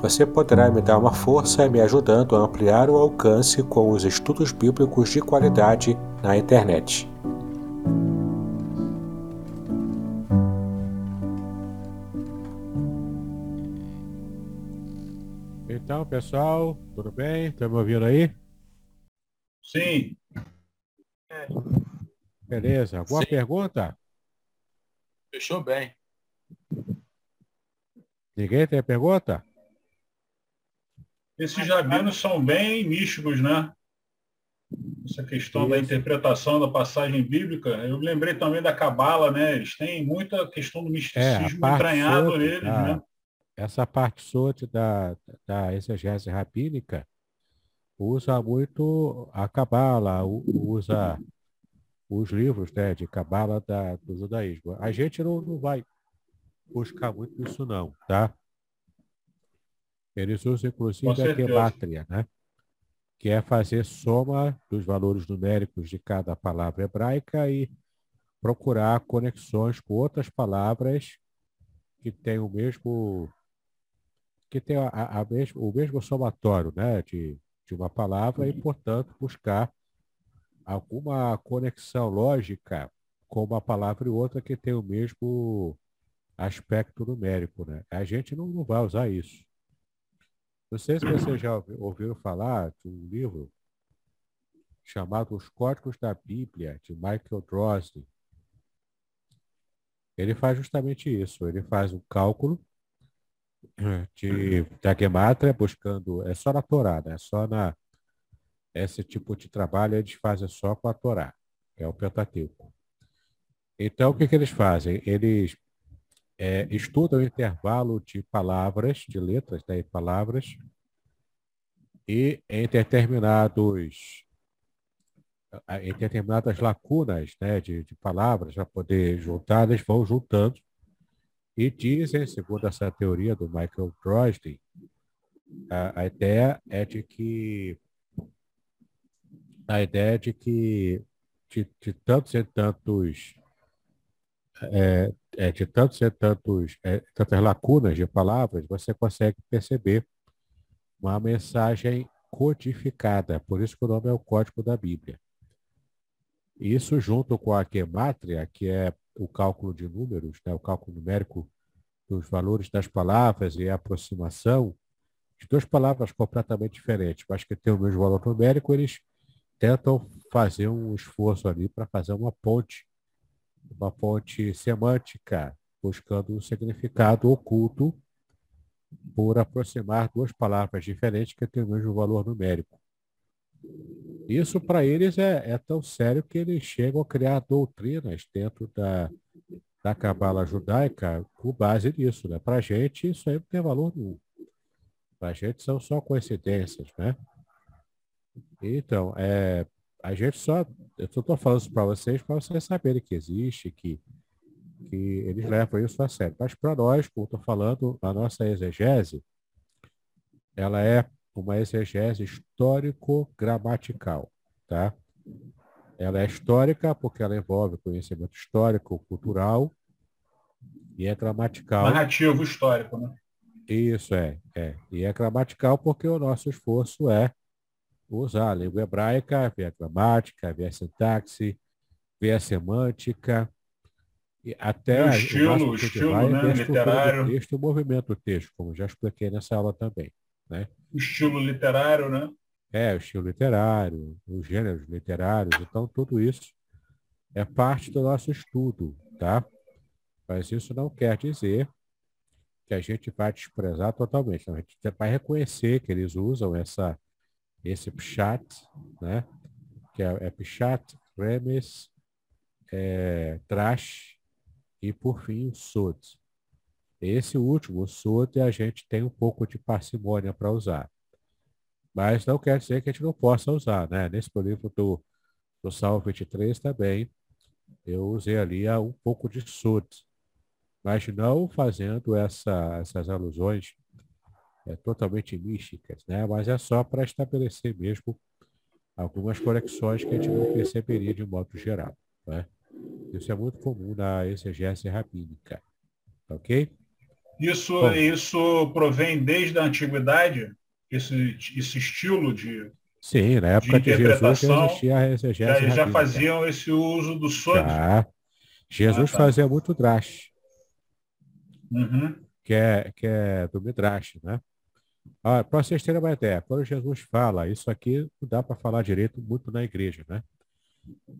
Você poderá me dar uma força me ajudando a ampliar o alcance com os estudos bíblicos de qualidade na internet. Então, pessoal, tudo bem? Estão me ouvindo aí? Sim. Beleza. Alguma Sim. pergunta? Fechou bem. Ninguém tem pergunta? Esses rabinos são bem místicos, né? Essa questão da Isso. interpretação da passagem bíblica. Eu lembrei também da Cabala, né? Eles têm muita questão do É, misticismo parte entranhado neles, da- né? Essa parte sorte da, da exegese rabínica usa muito a cabala, usa os livros né, de cabala da, do judaísmo. A gente não, não vai buscar muito isso não, tá? Eles usam Com inclusive a gemátria, né? Que é fazer soma dos valores numéricos de cada palavra hebraica e procurar conexões com outras palavras que têm o mesmo que tem a, a- a mesmo, o mesmo somatório né, de, de uma palavra e, portanto, buscar alguma conexão lógica com uma palavra e outra que tem o mesmo aspecto numérico. Né? A gente não, não vai usar isso. Não sei se vocês já ouvi- ouviram falar de um livro chamado Os Códigos da Bíblia, de Michael Drosnin. Ele faz justamente isso. Ele faz um cálculo de, da buscando, é só na Torá, né? Só na esse tipo de trabalho eles fazem só com a Torá, que é o Pentateuco. Então o que, que eles fazem? Eles é, estudam o intervalo de palavras, de letras, né, palavras, e em determinados em determinadas lacunas né, de, de palavras para poder juntar, eles vão juntando e dizem, segundo essa teoria do Michael Drosnin, a, a ideia é de que a ideia é de que de, de tantos e tantos é, é, de tantos e tantos é, tantas lacunas de palavras, você consegue perceber uma mensagem codificada. Por isso que o nome é o Código da Bíblia. Isso junto com a gemátria, que é o cálculo de números, né, o cálculo numérico dos valores das palavras e a aproximação de duas palavras completamente diferentes, mas que têm o mesmo valor numérico, eles tentam fazer um esforço ali para fazer uma ponte, uma ponte semântica, buscando um significado oculto por aproximar duas palavras diferentes que têm o mesmo valor numérico. Isso para eles é, é tão sério que eles chegam a criar doutrinas dentro da, da cabala judaica com base nisso. Né? Para a gente, isso aí não tem valor nenhum. Para a gente são só coincidências. Né? Então, é, a gente só. Eu só estou falando isso para vocês para vocês saberem que existe, que, que eles levam isso a sério. Mas para nós, como estou falando, a nossa exegese, ela é uma exegese histórico-gramatical, tá? Ela é histórica porque ela envolve conhecimento histórico, cultural e é gramatical. Narrativo histórico, né? Isso é, é. E é gramatical porque o nosso esforço é usar a língua hebraica, ver a gramática, ver a sintaxe, ver a semântica, e até E o estilo, o estilo, vai é né, literário. texto o movimento do texto, como já expliquei nessa aula também. O estilo literário, né? É, o estilo literário, os gêneros literários, então tudo isso é parte do nosso estudo, tá? Mas isso não quer dizer que a gente vai desprezar totalmente. a gente vai reconhecer que eles usam essa, esse pshat, né? que é, é remes, é, trash e, por fim, o sod. Esse último, o sod, a gente tem um pouco de parcimônia para usar. Mas não quer dizer que a gente não possa usar. Né? Nesse livro do, do Salmo 23 também, eu usei ali um pouco de sod mas não fazendo essa, essas alusões é, totalmente místicas, né? mas é só para estabelecer mesmo algumas conexões que a gente não perceberia de modo geral. Né? Isso é muito comum na exegese rabínica. Ok? Isso, Bom, isso provém desde a antiguidade, esse, esse estilo de. Sim, na época de, de Jesus já existia a exegese já, já faziam esse uso do sod. Jesus ah, tá. fazia muito drash uhum. que, é, que é do Midrash, né? Ah, para vocês terem uma ideia, quando Jesus fala, isso aqui não dá para falar direito muito na igreja, né?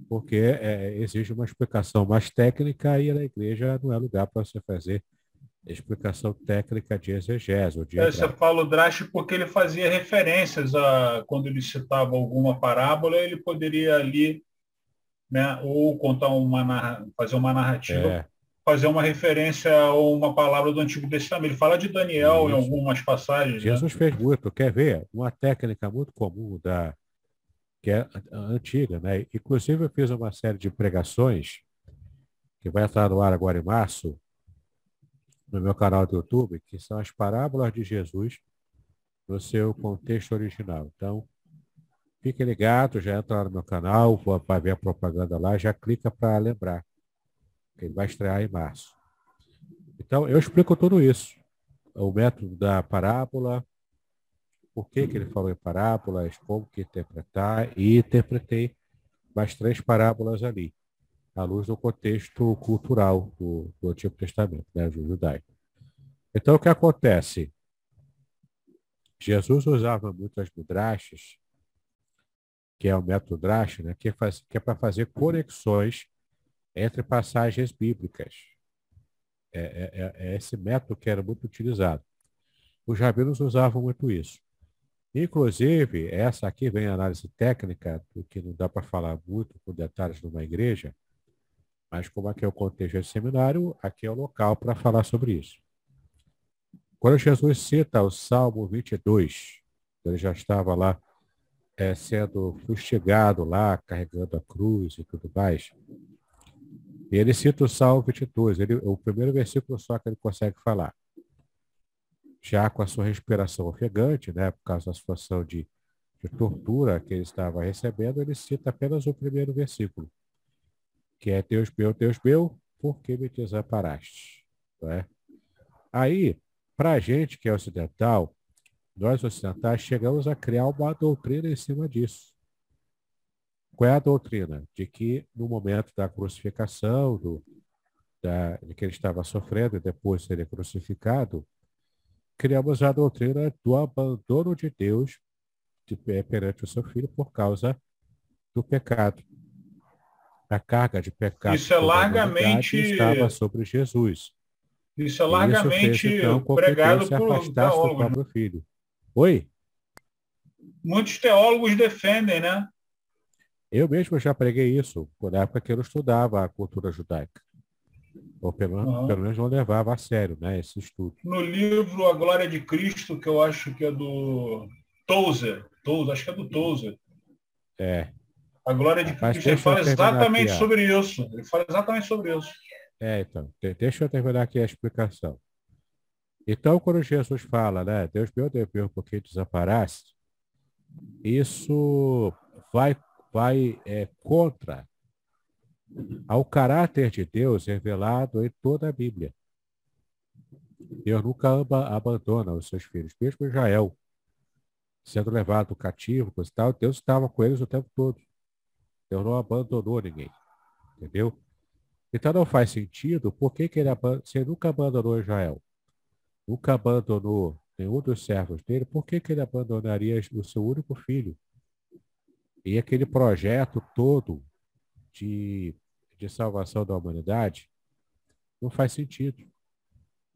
Porque é, exige uma explicação mais técnica e na igreja não é lugar para você fazer explicação técnica de exegese. De é, você fala o Drash porque ele fazia referências a quando ele citava alguma parábola, ele poderia ali, né, ou contar uma fazer uma narrativa é fazer uma referência a uma palavra do Antigo Testamento. Ele fala de Daniel Isso. em algumas passagens. Né? Jesus né? fez muito. Quer ver? Uma técnica muito comum da que é antiga, né? Inclusive eu fiz uma série de pregações que vai estar no ar agora em março no meu canal do YouTube, que são as parábolas de Jesus no seu contexto original. Então, fique ligado, já entra lá no meu canal, vai ver a propaganda lá, já clica para lembrar ele vai estrear em março. Então, eu explico tudo isso. O método da parábola, por que, que ele falou em parábolas, como que interpretar, e interpretei mais três parábolas ali, à luz do contexto cultural do, do Antigo Testamento, né, judaico. Então, o que acontece? Jesus usava muitas midrashes, que é o método drash, né, que, faz, que é para fazer conexões entre passagens bíblicas. É, é, é, é esse método que era muito utilizado. Os rabinos usavam muito isso. Inclusive, essa aqui vem a análise técnica, que não dá para falar muito com detalhes numa igreja, mas como aqui é o contexto de seminário, aqui é o local para falar sobre isso. Quando Jesus cita o Salmo 22, ele já estava lá é, sendo fustigado lá, carregando a cruz e tudo mais, ele cita o Salmo 22, ele, o primeiro versículo só que ele consegue falar. Já com a sua respiração ofegante, né, por causa da situação de, de tortura que ele estava recebendo, ele cita apenas o primeiro versículo, que é Deus meu, Deus meu, por que me desamparaste? É? Aí, para a gente que é ocidental, nós ocidentais chegamos a criar uma doutrina em cima disso. Qual é a doutrina? De que no momento da crucificação, do, da, de que ele estava sofrendo e depois de ser crucificado, criamos a doutrina do abandono de Deus de, é, perante o seu filho por causa do pecado. A carga de pecado Isso é largamente estava sobre Jesus. Isso é largamente isso fez, então, pregado por teólogos. Filho. Oi? Muitos teólogos defendem, né? Eu mesmo já preguei isso, na época que eu estudava a cultura judaica. Ou pelo, uhum. pelo menos não levava a sério né, esse estudo. No livro A Glória de Cristo, que eu acho que é do Tozer, Tozer acho que é do Tozer. É. A Glória de Mas Cristo ele fala exatamente sobre isso. Ele fala exatamente sobre isso. É, então, deixa eu terminar aqui a explicação. Então, quando Jesus fala, né, Deus meu, Deus meu, por que desamparaste? Isso vai vai é, contra ao caráter de Deus revelado em toda a Bíblia. Deus nunca abandona os seus filhos, mesmo Israel sendo levado cativo, coisa tal, Deus estava com eles o tempo todo. Deus não abandonou ninguém. Entendeu? Então não faz sentido por que, que ele, se ele nunca abandonou Israel, nunca abandonou nenhum dos servos dele, por que, que ele abandonaria o seu único filho? E aquele projeto todo de de salvação da humanidade, não faz sentido.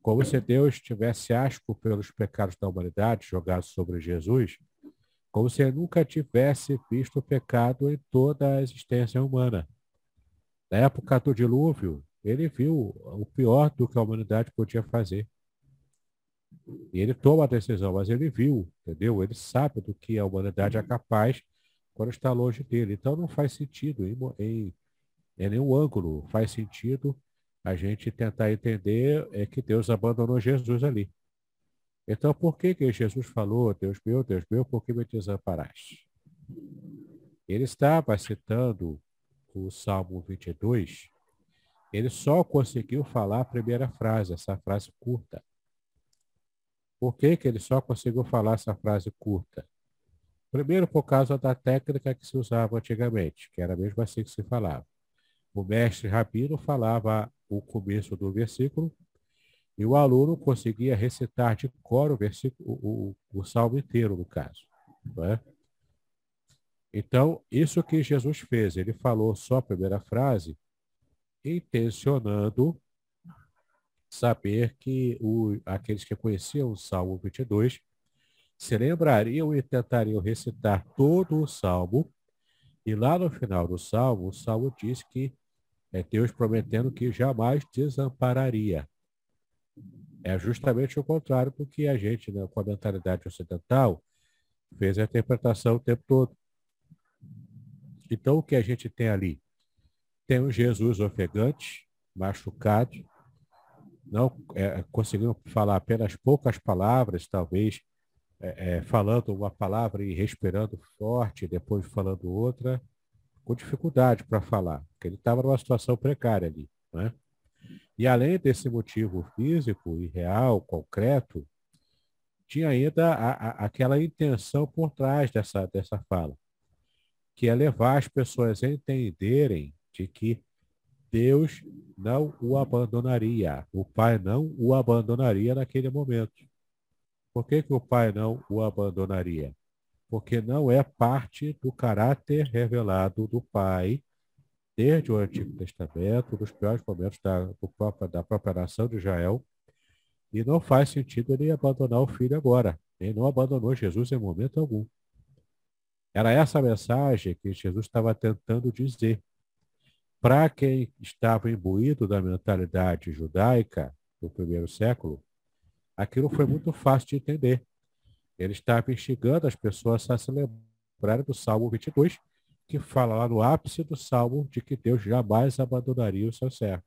Como se Deus tivesse asco pelos pecados da humanidade jogados sobre Jesus, como se ele nunca tivesse visto o pecado em toda a existência humana. Na época do dilúvio, ele viu o pior do que a humanidade podia fazer. E ele toma a decisão, mas ele viu, entendeu? Ele sabe do que a humanidade é capaz quando está longe dele. Então não faz sentido em, em, em nenhum ângulo faz sentido a gente tentar entender é que Deus abandonou Jesus ali. Então por que que Jesus falou, Deus meu, Deus meu, por que me desamparaste? Ele estava citando o Salmo 22, ele só conseguiu falar a primeira frase, essa frase curta. Por que, que ele só conseguiu falar essa frase curta? Primeiro, por causa da técnica que se usava antigamente, que era mesmo assim que se falava. O mestre rabino falava o começo do versículo e o aluno conseguia recitar de cor o, versículo, o, o, o salmo inteiro, no caso. É? Então, isso que Jesus fez, ele falou só a primeira frase, intencionando saber que o, aqueles que conheciam o Salmo 22 se lembrariam e tentariam recitar todo o Salmo. E lá no final do Salmo, o Salmo diz que é Deus prometendo que jamais desampararia. É justamente o contrário do que a gente, né, com a mentalidade ocidental, fez a interpretação o tempo todo. Então, o que a gente tem ali? Tem um Jesus ofegante, machucado, não é, conseguindo falar apenas poucas palavras, talvez é, é, falando uma palavra e respirando forte, depois falando outra, com dificuldade para falar, porque ele estava numa situação precária ali. Né? E além desse motivo físico e real, concreto, tinha ainda a, a, aquela intenção por trás dessa, dessa fala, que é levar as pessoas a entenderem de que Deus não o abandonaria. O pai não o abandonaria naquele momento. Por que, que o pai não o abandonaria? Porque não é parte do caráter revelado do pai desde o Antigo Testamento, dos piores momentos da, próprio, da própria nação de Israel. E não faz sentido ele abandonar o filho agora. Ele não abandonou Jesus em momento algum. Era essa mensagem que Jesus estava tentando dizer. Para quem estava imbuído da mentalidade judaica do primeiro século, aquilo foi muito fácil de entender. Ele estava instigando as pessoas a se lembrarem do Salmo 22, que fala lá no ápice do Salmo de que Deus jamais abandonaria o seu servo.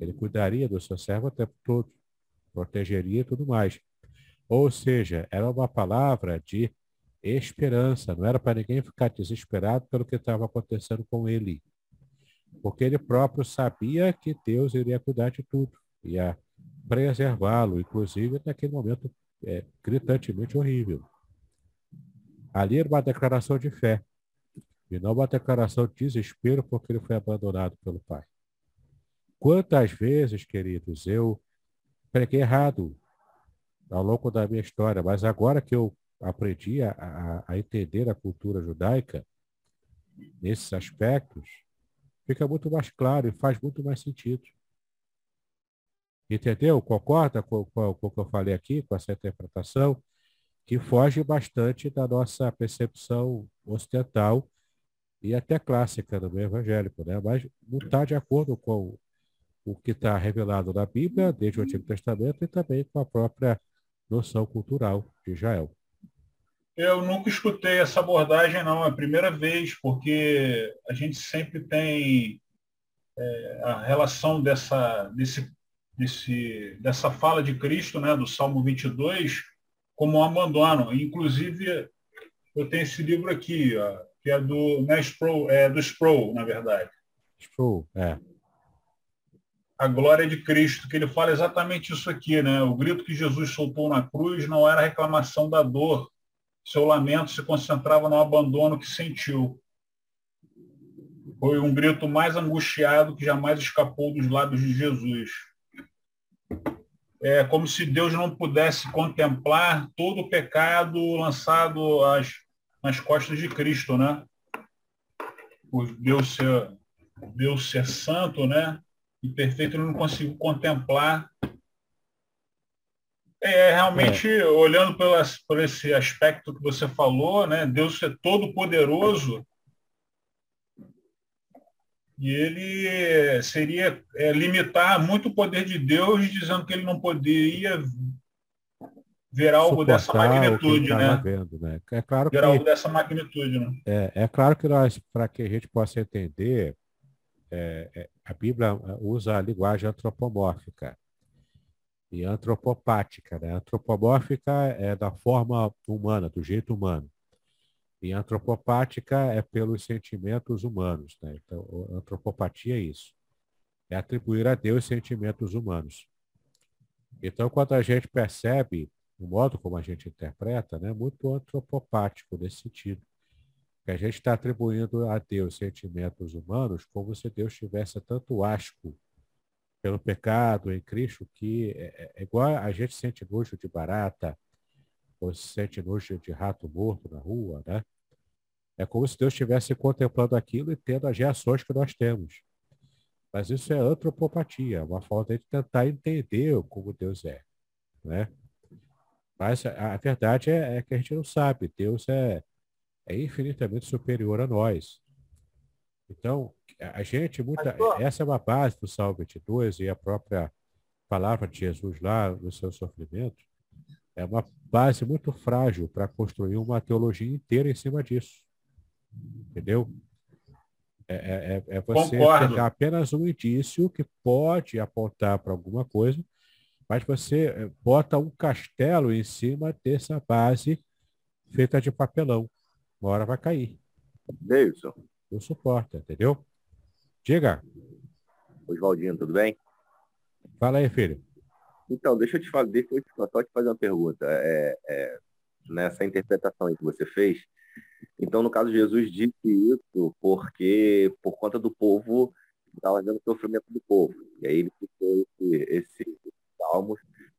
Ele cuidaria do seu servo o tempo todo, protegeria e tudo mais. Ou seja, era uma palavra de esperança, não era para ninguém ficar desesperado pelo que estava acontecendo com ele porque ele próprio sabia que Deus iria cuidar de tudo, ia preservá-lo, inclusive naquele momento é, gritantemente horrível. Ali era uma declaração de fé, e não uma declaração de desespero porque ele foi abandonado pelo Pai. Quantas vezes, queridos, eu preguei errado ao longo da minha história, mas agora que eu aprendi a, a, a entender a cultura judaica nesses aspectos, fica muito mais claro e faz muito mais sentido. Entendeu? Concorda com, com, com o que eu falei aqui, com essa interpretação, que foge bastante da nossa percepção ocidental e até clássica do meio evangélico, né? mas não está de acordo com o que está revelado na Bíblia, desde o Antigo Testamento, e também com a própria noção cultural de Israel. Eu nunca escutei essa abordagem, não. É a primeira vez, porque a gente sempre tem é, a relação dessa, desse, desse, dessa fala de Cristo, né, do Salmo 22, como um abandono. Inclusive, eu tenho esse livro aqui, ó, que é do, né, Sproul, é do Sproul, na verdade. Sproul, é. A glória de Cristo, que ele fala exatamente isso aqui, né? O grito que Jesus soltou na cruz não era reclamação da dor, seu lamento se concentrava no abandono que sentiu. Foi um grito mais angustiado que jamais escapou dos lábios de Jesus. É como se Deus não pudesse contemplar todo o pecado lançado às, nas costas de Cristo, né? Por Deus ser Deus ser santo, né? E perfeito, não consigo contemplar. É, realmente, é. olhando pelas, por esse aspecto que você falou, né? Deus ser todo poderoso, e ele seria é, limitar muito o poder de Deus, dizendo que ele não poderia ver algo dessa magnitude, né? Vendo, né? É claro ver que, algo dessa magnitude, né? É, é claro que nós, para que a gente possa entender, é, é, a Bíblia usa a linguagem antropomórfica e antropopática. Né? Antropomórfica é da forma humana, do jeito humano. E antropopática é pelos sentimentos humanos. Né? Então, antropopatia é isso. É atribuir a Deus sentimentos humanos. Então, quando a gente percebe o modo como a gente interpreta, né, muito antropopático nesse sentido. Que a gente está atribuindo a Deus sentimentos humanos como se Deus tivesse tanto asco pelo pecado em Cristo que é, é, é igual a gente sente nojo de barata ou sente nojo de rato morto na rua, né? É como se Deus estivesse contemplando aquilo e tendo as reações que nós temos. Mas isso é antropopatia, uma falta de tentar entender como Deus é. Né? Mas a, a verdade é, é, que a gente não sabe. Deus é, é infinitamente superior a nós. Então, a gente, muita, essa é uma base do Salmo 22 e a própria palavra de Jesus lá no seu sofrimento, é uma base muito frágil para construir uma teologia inteira em cima disso. Entendeu? É, é, é, é você Concordo. pegar apenas um indício que pode apontar para alguma coisa, mas você eh, bota um castelo em cima dessa base feita de papelão. Uma hora vai cair. Deilson. Não suporta, entendeu? Diga. Oswaldinho, tudo bem? Fala aí, filho. Então, deixa eu te falar, deixa eu só te fazer uma pergunta. É, é, nessa interpretação que você fez, então, no caso, Jesus disse isso porque, por conta do povo, estava vendo o sofrimento do povo. E aí ele citou esse, esse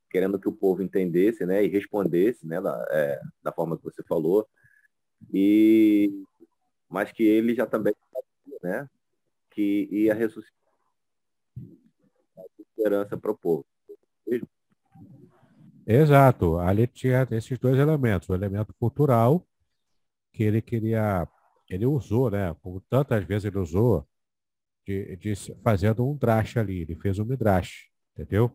querendo que o povo entendesse né, e respondesse né, da, é, da forma que você falou. E, mas que ele já também sabia né, que ia ressuscitar a esperança para o povo. Exato. Ali tinha esses dois elementos. O elemento cultural que ele queria, ele usou, né? Como tantas vezes ele usou, de, de fazendo um drash ali, ele fez um midrash, entendeu?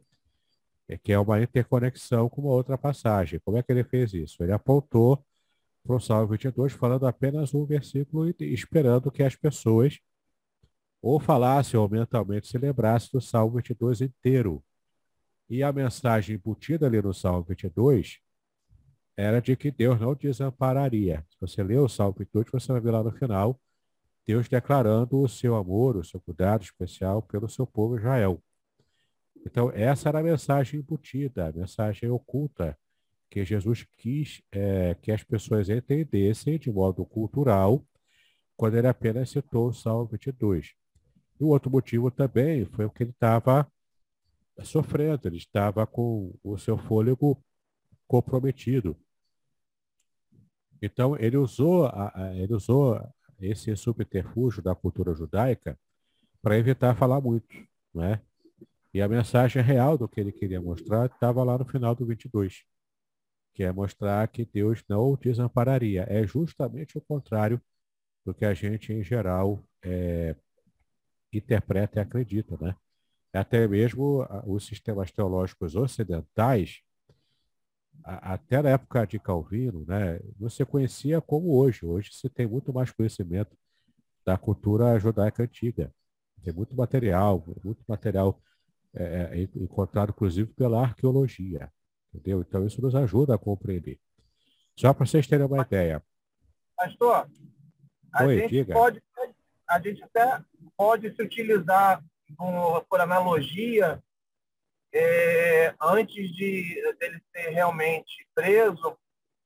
É que é uma interconexão com uma outra passagem. Como é que ele fez isso? Ele apontou para o Salmo 22, falando apenas um versículo e esperando que as pessoas ou falassem ou mentalmente se lembrassem do Salmo 22 inteiro. E a mensagem embutida ali no Salmo 22 era de que Deus não desampararia. Se você ler o Salmo 28, você vai ver lá no final Deus declarando o seu amor, o seu cuidado especial pelo seu povo Israel. Então, essa era a mensagem embutida, a mensagem oculta que Jesus quis é, que as pessoas entendessem de modo cultural quando ele apenas citou o Salmo 22. E o outro motivo também foi o que ele estava sofrendo, ele estava com o seu fôlego comprometido. Então, ele usou, a, a, ele usou esse subterfúgio da cultura judaica para evitar falar muito, né? E a mensagem real do que ele queria mostrar estava lá no final do 22, que é mostrar que Deus não o desampararia. É justamente o contrário do que a gente, em geral, é, interpreta e acredita, né? Até mesmo os sistemas teológicos ocidentais até na época de Calvino, né, você conhecia como hoje. Hoje você tem muito mais conhecimento da cultura judaica antiga. Tem muito material, muito material é, é encontrado, inclusive, pela arqueologia. Entendeu? Então, isso nos ajuda a compreender. Só para vocês terem uma ideia. Pastor, a, Oi, gente, diga. Pode, a gente até pode se utilizar por analogia é, antes de dele ser realmente preso,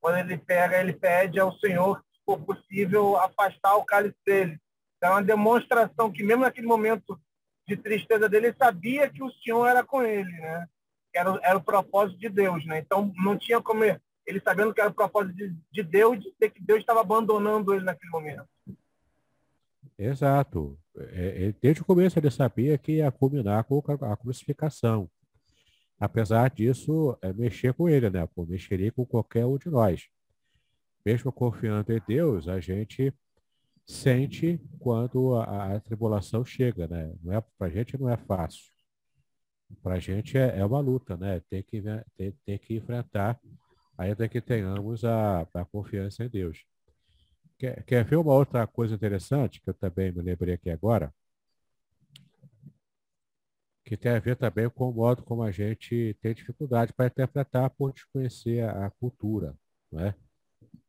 quando ele pega, ele pede ao Senhor, se for possível, afastar o cálice dele. Então, é uma demonstração que mesmo naquele momento de tristeza dele, ele sabia que o Senhor era com ele, né? Era, era o propósito de Deus, né? Então, não tinha como ele, sabendo que era o propósito de, de Deus, dizer que Deus estava abandonando ele naquele momento. Exato. é, desde o começo ele sabia que ia culminar com a crucificação. Apesar disso, é mexer com ele, né? Pô, mexeria com qualquer um de nós. Mesmo confiando em Deus, a gente sente quando a, a tribulação chega, né? Não é, para a gente não é fácil. Para a gente é, é, uma luta, né? Tem que, tem, tem que enfrentar, ainda que tenhamos a, a confiança em Deus. Quer, quer ver uma outra coisa interessante que eu também me lembrei aqui agora? Que tem a ver também com o modo como a gente tem dificuldade para interpretar por desconhecer a, a cultura, não é?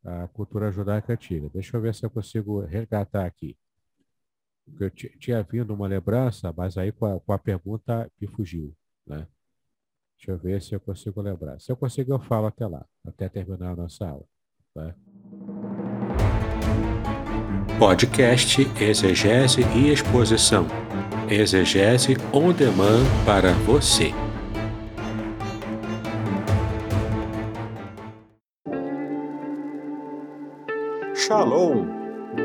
a cultura judaica antiga. Deixa eu ver se eu consigo resgatar aqui. Eu tinha vindo uma lembrança, mas aí com a, com a pergunta me fugiu. Né? Deixa eu ver se eu consigo lembrar. Se eu conseguir, eu falo até lá, até terminar a nossa aula. Tá? Podcast Exegese e Exposição. Exegese on demand para você. Shalom!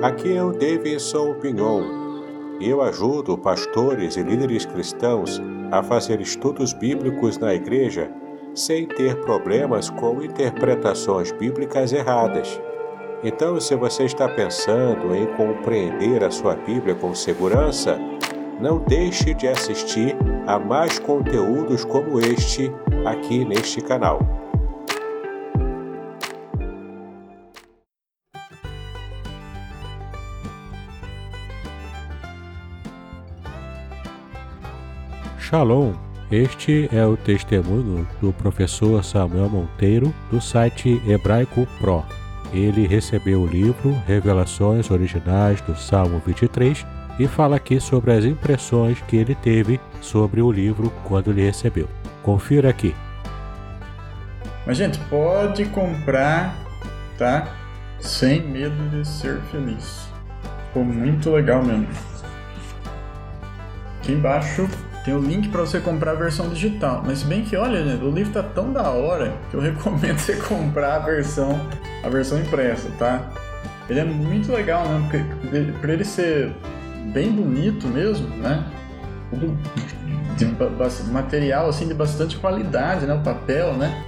Aqui é o Davidson Pignon. Eu ajudo pastores e líderes cristãos a fazer estudos bíblicos na igreja sem ter problemas com interpretações bíblicas erradas. Então, se você está pensando em compreender a sua Bíblia com segurança, não deixe de assistir a mais conteúdos como este aqui neste canal. Shalom! Este é o testemunho do professor Samuel Monteiro do site Hebraico Pro ele recebeu o livro Revelações Originais do Salmo 23 e fala aqui sobre as impressões que ele teve sobre o livro quando ele recebeu. Confira aqui. Mas, gente, pode comprar, tá? Sem medo de ser feliz. Ficou muito legal mesmo. Aqui embaixo tem o link para você comprar a versão digital. Mas bem que, olha, gente, o livro tá tão da hora que eu recomendo você comprar a versão, a versão impressa, tá? Ele é muito legal, né? Porque por ele ser bem bonito mesmo, né? De material assim de bastante qualidade, né? O papel, né?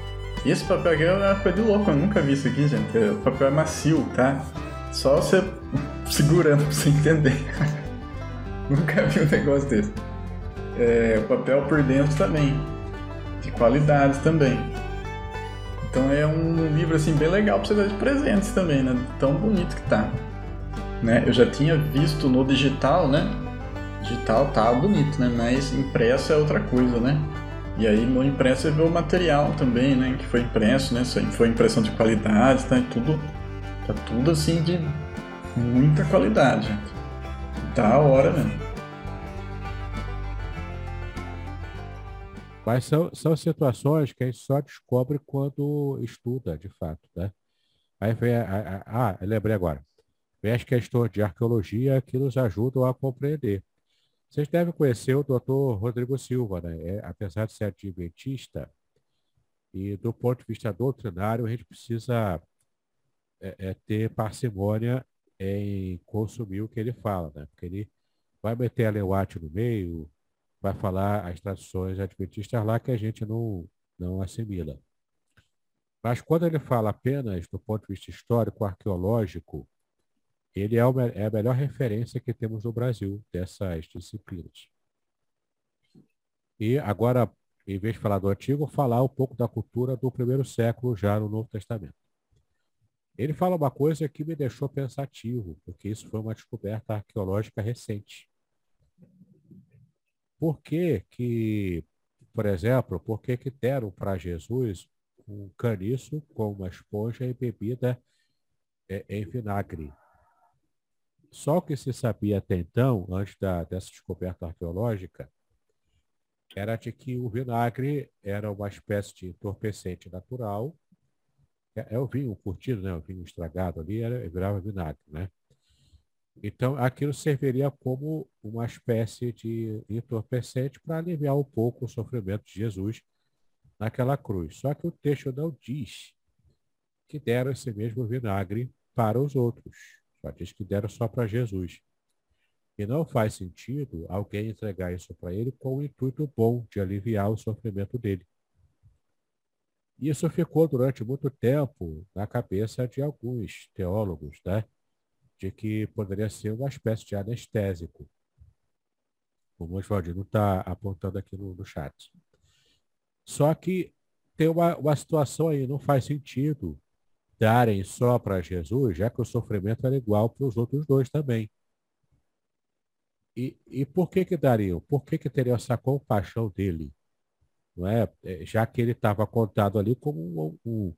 E esse papel aqui é uma coisa de louco, eu nunca vi isso aqui, gente. O papel é macio, tá? Só você segurando pra você entender. nunca vi um negócio desse é, o papel por dentro também, de qualidade também. Então é um livro assim bem legal para você dar de presentes também, né? Tão bonito que tá. Né? Eu já tinha visto no digital, né? Digital tá bonito, né? Mas impresso é outra coisa, né? E aí no impresso você vê o material também, né? Que foi impresso, né? Foi impressão de qualidade, tá? E tudo, tá tudo assim de muita qualidade. Da hora, né? Mas são, são situações que a gente só descobre quando estuda, de fato, né? Aí vem a, a, ah, lembrei agora. Vem as questões de arqueologia que nos ajudam a compreender. Vocês devem conhecer o doutor Rodrigo Silva, né? É, apesar de ser adventista, e do ponto de vista doutrinário, a gente precisa é, é, ter parcimônia em consumir o que ele fala, né? Porque ele vai meter a Leuate no meio, vai falar as tradições adventistas lá que a gente não, não assimila. Mas quando ele fala apenas do ponto de vista histórico, arqueológico, ele é, o, é a melhor referência que temos no Brasil dessas disciplinas. E agora, em vez de falar do Antigo, falar um pouco da cultura do primeiro século já no Novo Testamento. Ele fala uma coisa que me deixou pensativo, porque isso foi uma descoberta arqueológica recente. Por que que, por exemplo, por que que deram para Jesus um caniço com uma esponja e bebida é, em vinagre? Só o que se sabia até então, antes da, dessa descoberta arqueológica, era de que o vinagre era uma espécie de entorpecente natural. É, é o vinho curtido, né? o vinho estragado ali, era, virava vinagre, né? Então, aquilo serviria como uma espécie de entorpecente para aliviar um pouco o sofrimento de Jesus naquela cruz. Só que o texto não diz que deram esse mesmo vinagre para os outros. Só diz que deram só para Jesus. E não faz sentido alguém entregar isso para ele com o intuito bom de aliviar o sofrimento dele. Isso ficou durante muito tempo na cabeça de alguns teólogos, né? De que poderia ser uma espécie de anestésico, como o Oswaldino está apontando aqui no, no chat. Só que tem uma, uma situação aí, não faz sentido darem só para Jesus, já que o sofrimento era igual para os outros dois também. E, e por que que dariam? Por que que teriam essa compaixão dele? Não é? é já que ele estava contado ali como um, um,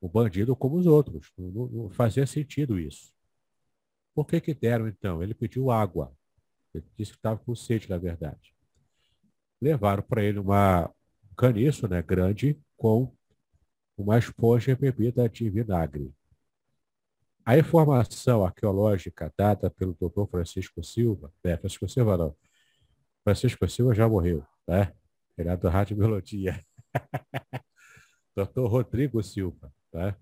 um, bandido como os outros. Não, não, não, fazia sentido isso. Por que que deram então? Ele pediu água. Ele disse que estava com sede, na verdade. Levaram para ele uma caniço né, grande com uma esponja bebida de vinagre. A informação arqueológica dada pelo doutor Francisco Silva, é, Francisco Silva não, Francisco Silva já morreu, né? Ele é do Rádio Melodia. doutor Rodrigo Silva, né?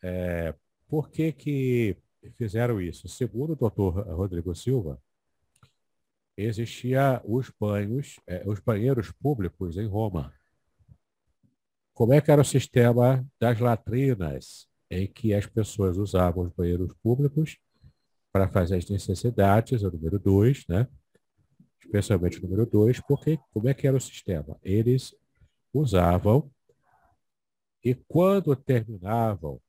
É, por que que fizeram isso? Segundo o doutor Rodrigo Silva, existia os banhos, é, os banheiros públicos em Roma. Como é que era o sistema das latrinas em que as pessoas usavam os banheiros públicos para fazer as necessidades, o número dois, né? especialmente o número dois, porque como é que era o sistema? Eles usavam e quando terminavam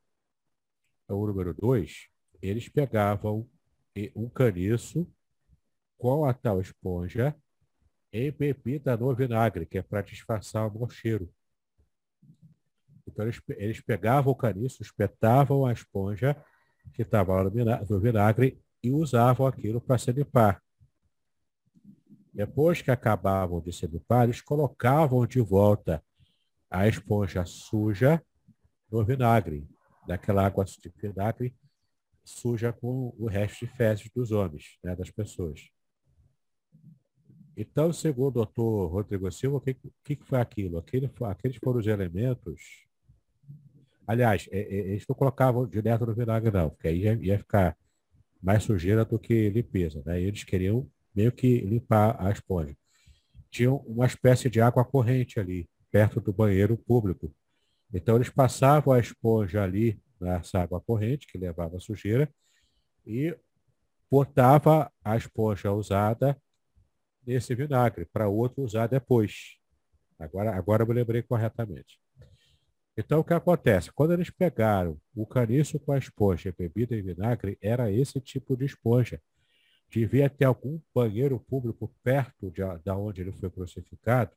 o número dois, eles pegavam um caniço com a tal esponja embebida no vinagre, que é para disfarçar o mau cheiro. Então, eles, eles pegavam o caniço, espetavam a esponja que estava no vinagre e usavam aquilo para se limpar. Depois que acabavam de se limpar, eles colocavam de volta a esponja suja no vinagre, daquela água de vinagre suja com o resto de fezes dos homens, né, das pessoas. Então, segundo o doutor Rodrigo Silva, o que, que foi aquilo? Aquele, aqueles foram os elementos Aliás, é, é, eles não colocavam direto no vinagre, não, porque aí ia, ia ficar mais sujeira do que limpeza. Né? eles queriam meio que limpar a esponja. Tinham uma espécie de água corrente ali, perto do banheiro público. Então, eles passavam a esponja ali nessa água corrente, que levava a sujeira, e botava a esponja usada nesse vinagre, para outro usar depois. Agora, agora eu me lembrei corretamente. Então, o que acontece? Quando eles pegaram o caniço com a esponja bebida em vinagre, era esse tipo de esponja. Devia ter algum banheiro público perto de, de onde ele foi crucificado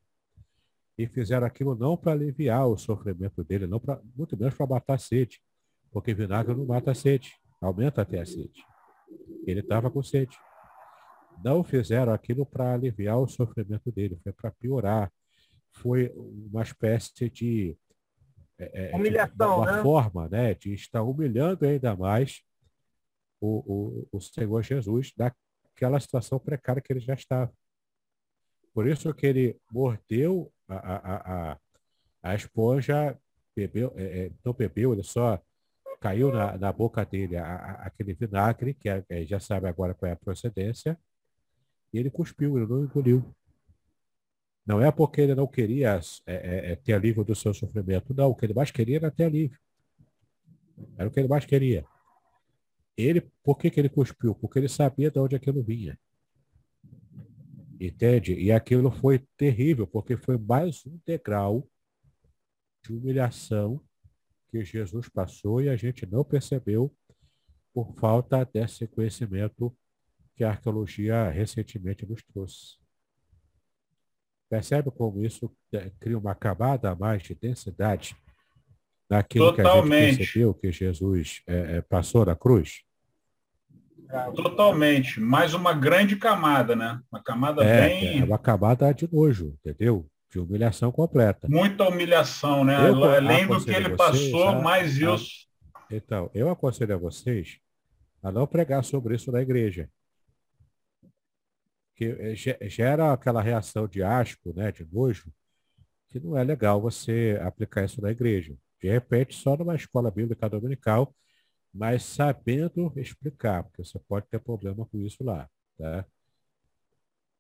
e fizeram aquilo não para aliviar o sofrimento dele, não pra, muito menos para matar sede, porque vinagre não mata a sede, aumenta até a sede. Ele estava com sede. Não fizeram aquilo para aliviar o sofrimento dele, foi para piorar. Foi uma espécie de é, é, Humilhação, uma, uma né? forma né, de estar humilhando ainda mais o, o, o Senhor Jesus daquela situação precária que ele já estava. Por isso que ele mordeu a, a, a, a esponja, bebeu, é, é, não bebeu, ele só caiu na, na boca dele a, a, aquele vinagre, que é, já sabe agora qual é a procedência, e ele cuspiu, ele não engoliu. Não é porque ele não queria é, é, é, ter alívio do seu sofrimento. Não, o que ele mais queria era ter alívio. Era o que ele mais queria. Ele, por que, que ele cuspiu? Porque ele sabia de onde aquilo vinha. Entende? E aquilo foi terrível, porque foi mais um degrau de humilhação que Jesus passou e a gente não percebeu por falta desse conhecimento que a arqueologia recentemente nos trouxe. Percebe como isso é, cria uma camada a mais de densidade naquilo Totalmente. que a gente percebeu que Jesus é, é, passou na cruz? Totalmente. Mais uma grande camada, né? Uma camada é, bem. É uma camada de nojo, entendeu? De humilhação completa. Muita humilhação, né? Eu, Além do que ele passou, a, mais isso. A, então, eu aconselho a vocês a não pregar sobre isso na igreja que eh, gera aquela reação de asco, né, de nojo, que não é legal você aplicar isso na igreja. De repente, só numa escola bíblica dominical, mas sabendo explicar, porque você pode ter problema com isso lá. Tá?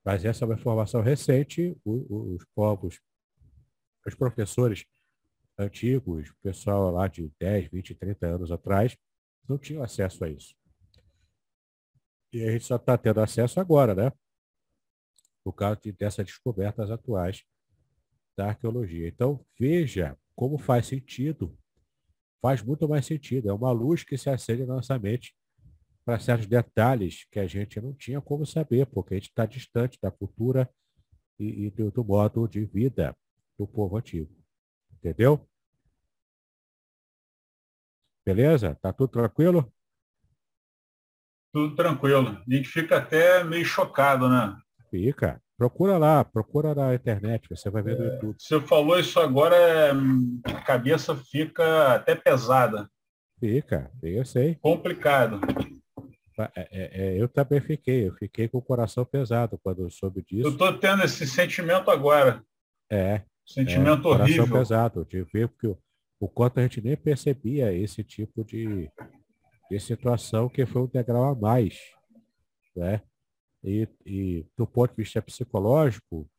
Mas essa é uma informação recente, os povos, os professores antigos, o pessoal lá de 10, 20, 30 anos atrás, não tinham acesso a isso. E a gente só está tendo acesso agora, né? Por causa de, dessas descobertas atuais da arqueologia. Então, veja como faz sentido, faz muito mais sentido. É uma luz que se acende na nossa mente para certos detalhes que a gente não tinha como saber, porque a gente está distante da cultura e, e do, do modo de vida do povo antigo. Entendeu? Beleza? Tá tudo tranquilo? Tudo tranquilo. A gente fica até meio chocado, né? Fica. Procura lá, procura na internet, você vai ver no é, YouTube. Você falou isso agora, a cabeça fica até pesada. Fica, eu sei. Complicado. É, é, é, eu também fiquei, eu fiquei com o coração pesado quando eu soube disso. Eu estou tendo esse sentimento agora. É. Sentimento é, horrível. Coração pesado, de ver porque o, o quanto a gente nem percebia esse tipo de, de situação que foi um degrau a mais, né? E, e do ponto de vista psicológico,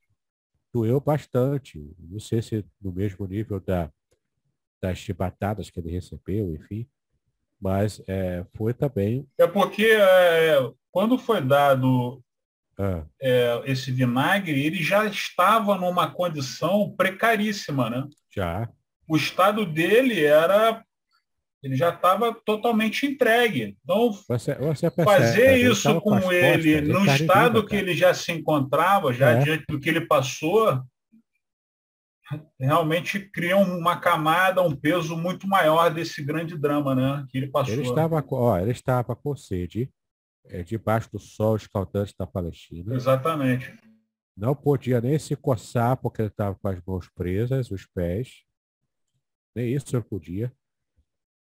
doeu bastante. Não sei se no mesmo nível da, das chibatadas que ele recebeu, enfim, mas é, foi também. É porque é, quando foi dado ah. é, esse vinagre, ele já estava numa condição precaríssima, né? Já. O estado dele era ele já estava totalmente entregue. Então, você, você percebe, fazer isso com ele costas, no estado vida, que ele já se encontrava, já é. diante do que ele passou, realmente cria uma camada, um peso muito maior desse grande drama né, que ele passou. Ele estava, ó, ele estava com sede, é, debaixo do sol escaldante da Palestina. Exatamente. Não podia nem se coçar porque ele estava com as mãos presas, os pés. Nem isso ele podia.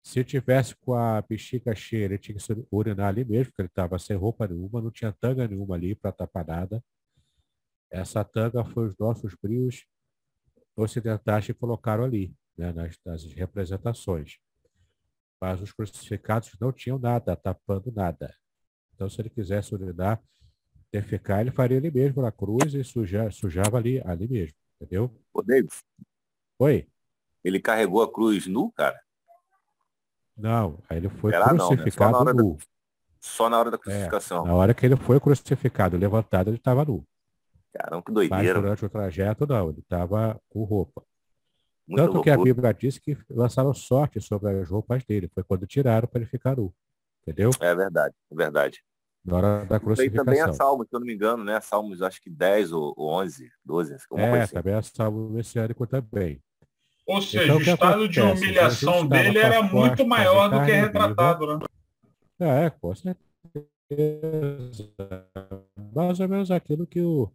Se tivesse com a bexiga cheia, ele tinha que se urinar ali mesmo, porque ele estava sem roupa nenhuma, não tinha tanga nenhuma ali para tapar nada. Essa tanga foi os nossos brios ocidentais que colocaram ali, né, nas, nas representações. Mas os crucificados não tinham nada, tapando nada. Então, se ele quisesse urinar, defecar, ele faria ali mesmo na cruz e suja, sujava ali, ali mesmo, entendeu? Ô. Oi? Ele carregou a cruz nu, cara? Não, aí ele foi crucificado não, né? só, nu. Da, só na hora da crucificação. É, na hora que ele foi crucificado, levantado, ele estava nu. Caramba, que doideira. Mas durante o trajeto, não, ele estava com roupa. Muito Tanto loucura. que a Bíblia diz que lançaram sorte sobre as roupas dele. Foi quando tiraram para ele ficar nu. Entendeu? É verdade, é verdade. Na hora da crucificação. Tem também a Salmos, se eu não me engano, né? Salmos, acho que 10 ou 11, 12. É, assim. também a Salmo messiânico também. Ou seja, então, o estado de humilhação dele era muito maior do que é retratado, né? É, com certeza. Mais ou menos aquilo que, o,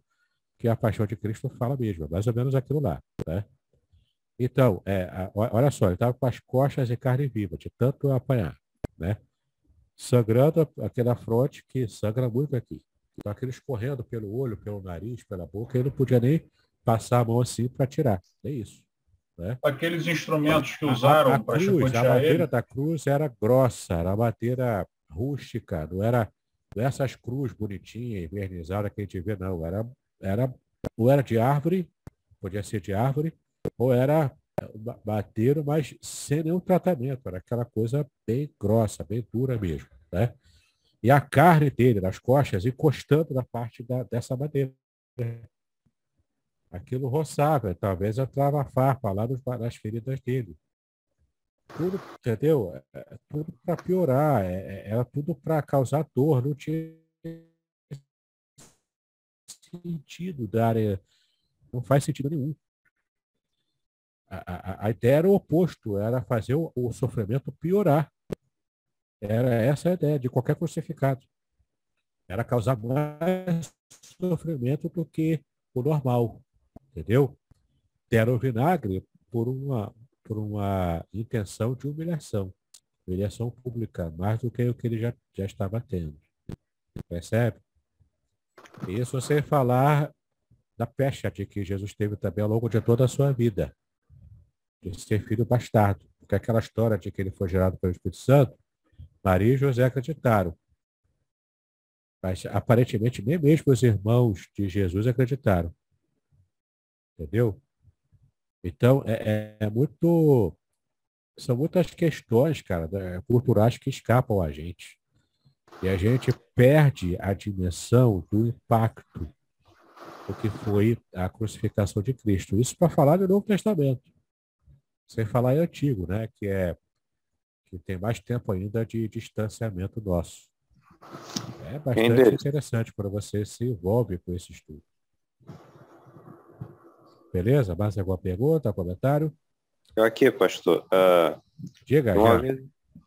que a paixão de Cristo fala mesmo, mais ou menos aquilo lá. Né? Então, é, olha só, ele estava com as costas de carne viva, de tanto apanhar, né? Sangrando aquela fronte que sangra muito aqui. Então, aquele escorrendo pelo olho, pelo nariz, pela boca, ele não podia nem passar a mão assim para tirar. É isso. Né? Aqueles instrumentos que usaram para A madeira ele. da cruz era grossa, era madeira rústica, não era essas cruzes bonitinhas, envernizadas que a gente vê, não. Era, era, ou era de árvore, podia ser de árvore, ou era madeira, mas sem nenhum tratamento. Era aquela coisa bem grossa, bem dura mesmo. Né? E a carne dele, nas costas, encostando na parte da, dessa madeira aquilo roçava, talvez entrava a farpa lá nos, nas feridas dele. Tudo, entendeu? É, é tudo para piorar, é, era tudo para causar dor, não tinha sentido dar, não faz sentido nenhum. A, a, a, ideia era o oposto, era fazer o, o sofrimento piorar. Era essa a ideia de qualquer crucificado. Era causar mais sofrimento do que o normal entendeu? Deram o vinagre por uma, por uma intenção de humilhação, humilhação pública, mais do que o que ele já, já estava tendo. Percebe? Isso você falar da pecha de que Jesus teve também ao longo de toda a sua vida, de ser filho bastardo. Porque aquela história de que ele foi gerado pelo Espírito Santo Maria e José acreditaram. Mas aparentemente nem mesmo os irmãos de Jesus acreditaram. Entendeu? Então, é, é, é muito. São muitas questões, cara, culturais que escapam a gente. E a gente perde a dimensão do impacto do que foi a crucificação de Cristo. Isso para falar do Novo Testamento. Sem falar em Antigo, né? Que é que tem mais tempo ainda de distanciamento nosso. É bastante interessante para você se envolve com esse estudo. Beleza? Mais alguma pergunta, comentário? Aqui, pastor. Uh, Diga, já.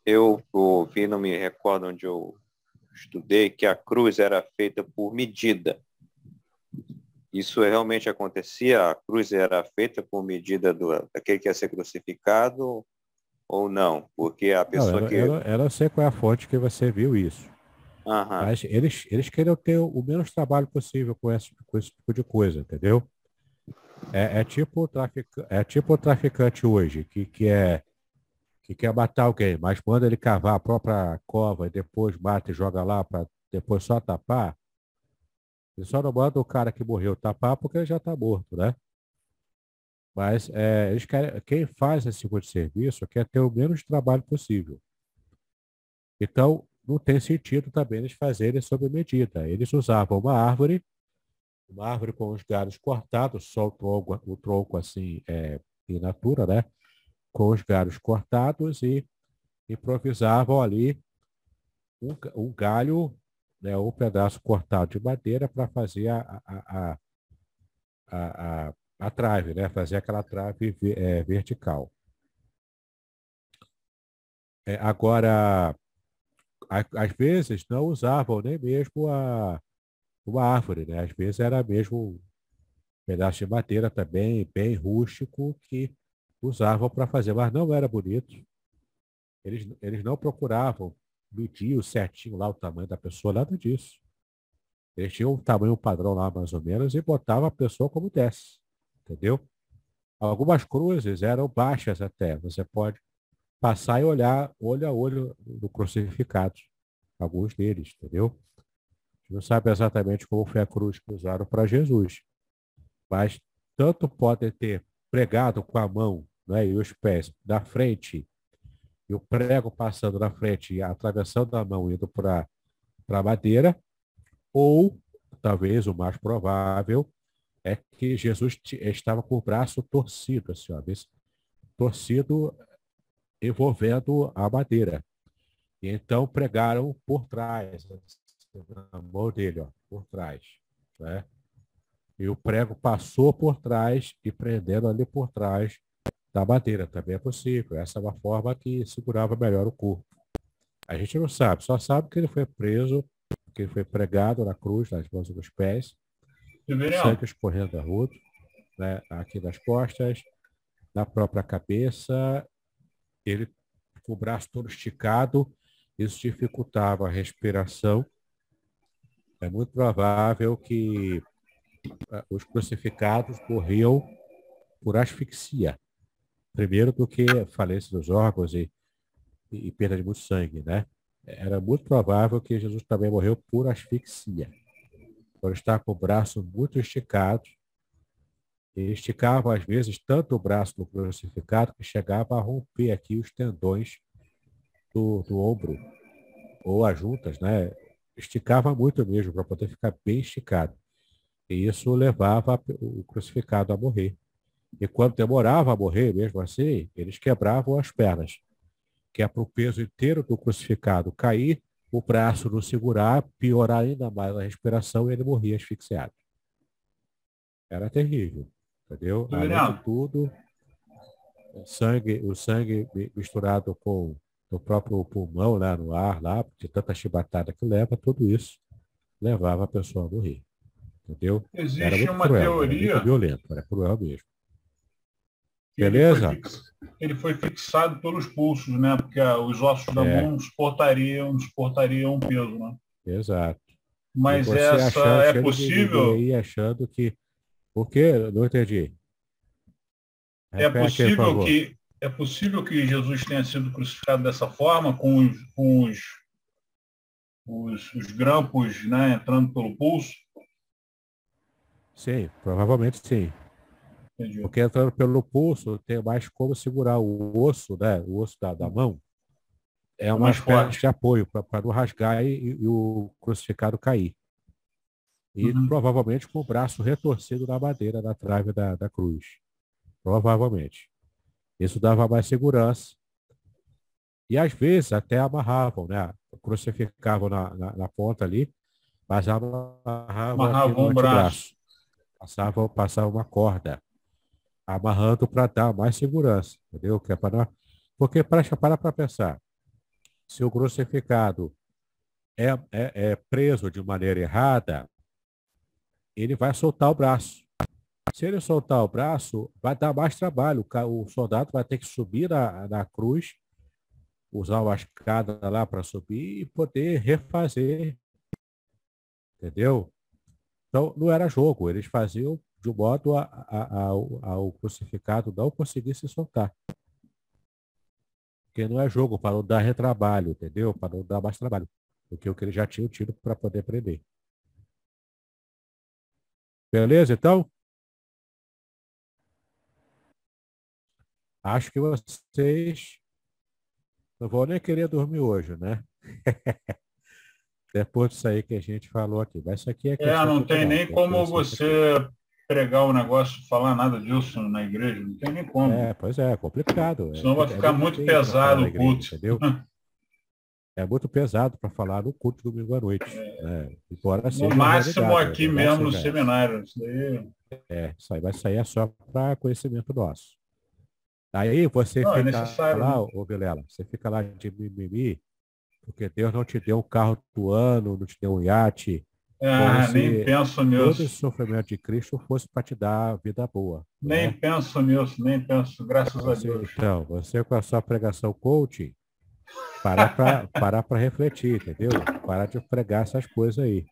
Eu ouvi, não me recordo onde eu estudei, que a cruz era feita por medida. Isso realmente acontecia? A cruz era feita por medida do, daquele que ia ser crucificado ou não? Porque a pessoa não, que... Eu, eu não sei qual é a fonte que você viu isso. Uhum. Mas eles, eles queriam ter o menos trabalho possível com esse, com esse tipo de coisa, entendeu? É, é, tipo, trafic, é tipo o traficante hoje, que, que, é, que quer matar alguém, mas manda ele cavar a própria cova e depois mata e joga lá para depois só tapar. Ele só não manda o cara que morreu tapar porque ele já está morto, né? Mas é, eles querem, quem faz esse tipo de serviço quer ter o menos trabalho possível. Então, não tem sentido também eles fazerem sob medida. Eles usavam uma árvore, uma árvore com os galhos cortados, só o tronco, o tronco assim, é, in natura, né? Com os galhos cortados e improvisavam ali um, um galho, né, um pedaço cortado de madeira para fazer a, a, a, a, a, trave, né? Fazer aquela trave é, vertical. É, agora, às vezes não usavam nem mesmo a, uma árvore, né? Às vezes era mesmo um pedaço de madeira também, bem rústico, que usavam para fazer, mas não era bonito. Eles, eles não procuravam medir o certinho lá o tamanho da pessoa, nada disso. Eles tinham um tamanho padrão lá, mais ou menos, e botavam a pessoa como desce. Entendeu? Algumas cruzes eram baixas até. Você pode passar e olhar olho a olho no crucificado. Alguns deles, entendeu? A gente não sabe exatamente como foi a cruz que usaram para Jesus. Mas tanto podem ter pregado com a mão né, e os pés da frente, e o prego passando na frente atravessando a mão indo para a madeira, ou talvez o mais provável é que Jesus estava com o braço torcido, assim, ó, torcido envolvendo a madeira. E então pregaram por trás, na mão dele, ó, por trás. Né? E o prego passou por trás e prendendo ali por trás da madeira. Também é possível. Essa é uma forma que segurava melhor o corpo. A gente não sabe, só sabe que ele foi preso, que ele foi pregado na cruz, nas mãos e nos pés, sangue escorrendo a rua, né, aqui nas costas, na própria cabeça ele com o braço todo esticado, isso dificultava a respiração. É muito provável que ah, os crucificados morriam por asfixia, primeiro do que falência dos órgãos e, e perda de muito sangue, né? Era muito provável que Jesus também morreu por asfixia. Por estar com o braço muito esticado, ele esticava, às vezes, tanto o braço do crucificado que chegava a romper aqui os tendões do, do ombro, ou as juntas, né? Esticava muito mesmo para poder ficar bem esticado. E isso levava o crucificado a morrer. E quando demorava a morrer, mesmo assim, eles quebravam as pernas, que é para o peso inteiro do crucificado cair, o braço não segurar, piorar ainda mais a respiração e ele morria asfixiado. Era terrível entendeu? Além de tudo, o sangue, o sangue misturado com o próprio pulmão lá no ar, lá, de tanta chibatada que leva, tudo isso levava a pessoa a morrer. Entendeu? Existe uma cruel, teoria. Era violento, era cruel mesmo. Beleza? Ele foi, ele foi, fixado pelos pulsos, né? Porque os ossos da é. mão suportariam, suportariam um peso, né? Exato. Mas essa é possível. Aí achando que por quê? Não entendi. Repete, é possível que É possível que Jesus tenha sido crucificado dessa forma, com os, com os, os, os grampos né, entrando pelo pulso? Sim, provavelmente sim. Entendi. Porque entrando pelo pulso, tem mais como segurar o osso, né? O osso da, da mão. É uma espécie de apoio para não rasgar e, e, o crucificado cair. E uhum. provavelmente com o braço retorcido na madeira, na trave da, da cruz. Provavelmente. Isso dava mais segurança. E às vezes até amarravam, né? Crucificavam na, na, na ponta ali, mas amarravam, amarravam um braço. Passavam, passavam uma corda amarrando para dar mais segurança, entendeu? Que é Porque para parar para pensar, se o crucificado é, é, é preso de maneira errada, ele vai soltar o braço. Se ele soltar o braço, vai dar mais trabalho. O soldado vai ter que subir na cruz, usar uma escada lá para subir e poder refazer. Entendeu? Então, não era jogo. Eles faziam de modo a, a, ao, ao crucificado não conseguir se soltar. Porque não é jogo para não dar retrabalho, entendeu? Para não dar mais trabalho do que o que ele já tinha tido para poder prender. Beleza, então? Acho que vocês não vão nem querer dormir hoje, né? Depois disso aí que a gente falou aqui. Mas isso aqui é. É, não tem nem como você pregar o negócio, falar nada disso na igreja, não tem nem como. É, pois é, é complicado. É. Senão é, vai ficar é muito pesado o culto. Entendeu? é muito pesado para falar no culto domingo à noite. É. Né? Embora no máximo aqui né? mesmo no seminário. Isso daí... É, isso aí vai sair é só para conhecimento nosso. Aí você não, fica é lá, né? ô Vilela, você fica lá de mimimi, porque Deus não te deu um carro do ano, não te deu um iate, ah, nem penso nisso. Todo esse sofrimento de Cristo fosse para te dar vida boa. Nem né? penso nisso, nem penso, graças você, a Deus. Então, você com a sua pregação coaching, parar para parar para refletir, entendeu? Parar de pregar essas coisas aí.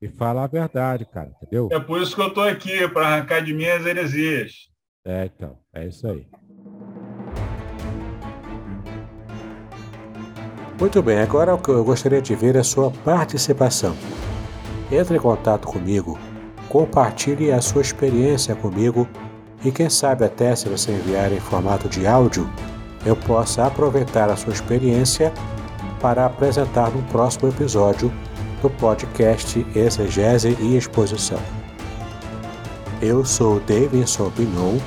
E falar a verdade, cara, entendeu? É por isso que eu estou aqui, para arrancar de mim as heresias. É, então, é isso aí. Muito bem, agora o que eu gostaria de ver é a sua participação. Entre em contato comigo, compartilhe a sua experiência comigo e quem sabe até se você enviar em formato de áudio, eu possa aproveitar a sua experiência para apresentar no próximo episódio do podcast Exegese e Exposição. Eu sou Davidson Bignon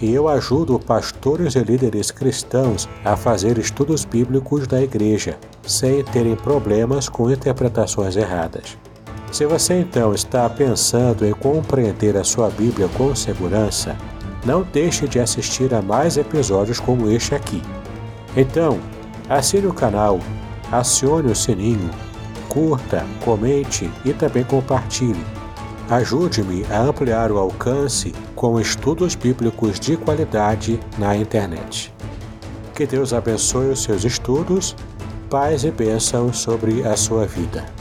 e eu ajudo pastores e líderes cristãos a fazer estudos bíblicos da igreja, sem terem problemas com interpretações erradas. Se você então está pensando em compreender a sua Bíblia com segurança, não deixe de assistir a mais episódios como este aqui. Então, assine o canal, acione o sininho, curta, comente e também compartilhe. Ajude-me a ampliar o alcance com estudos bíblicos de qualidade na internet. Que Deus abençoe os seus estudos, paz e bênçãos sobre a sua vida.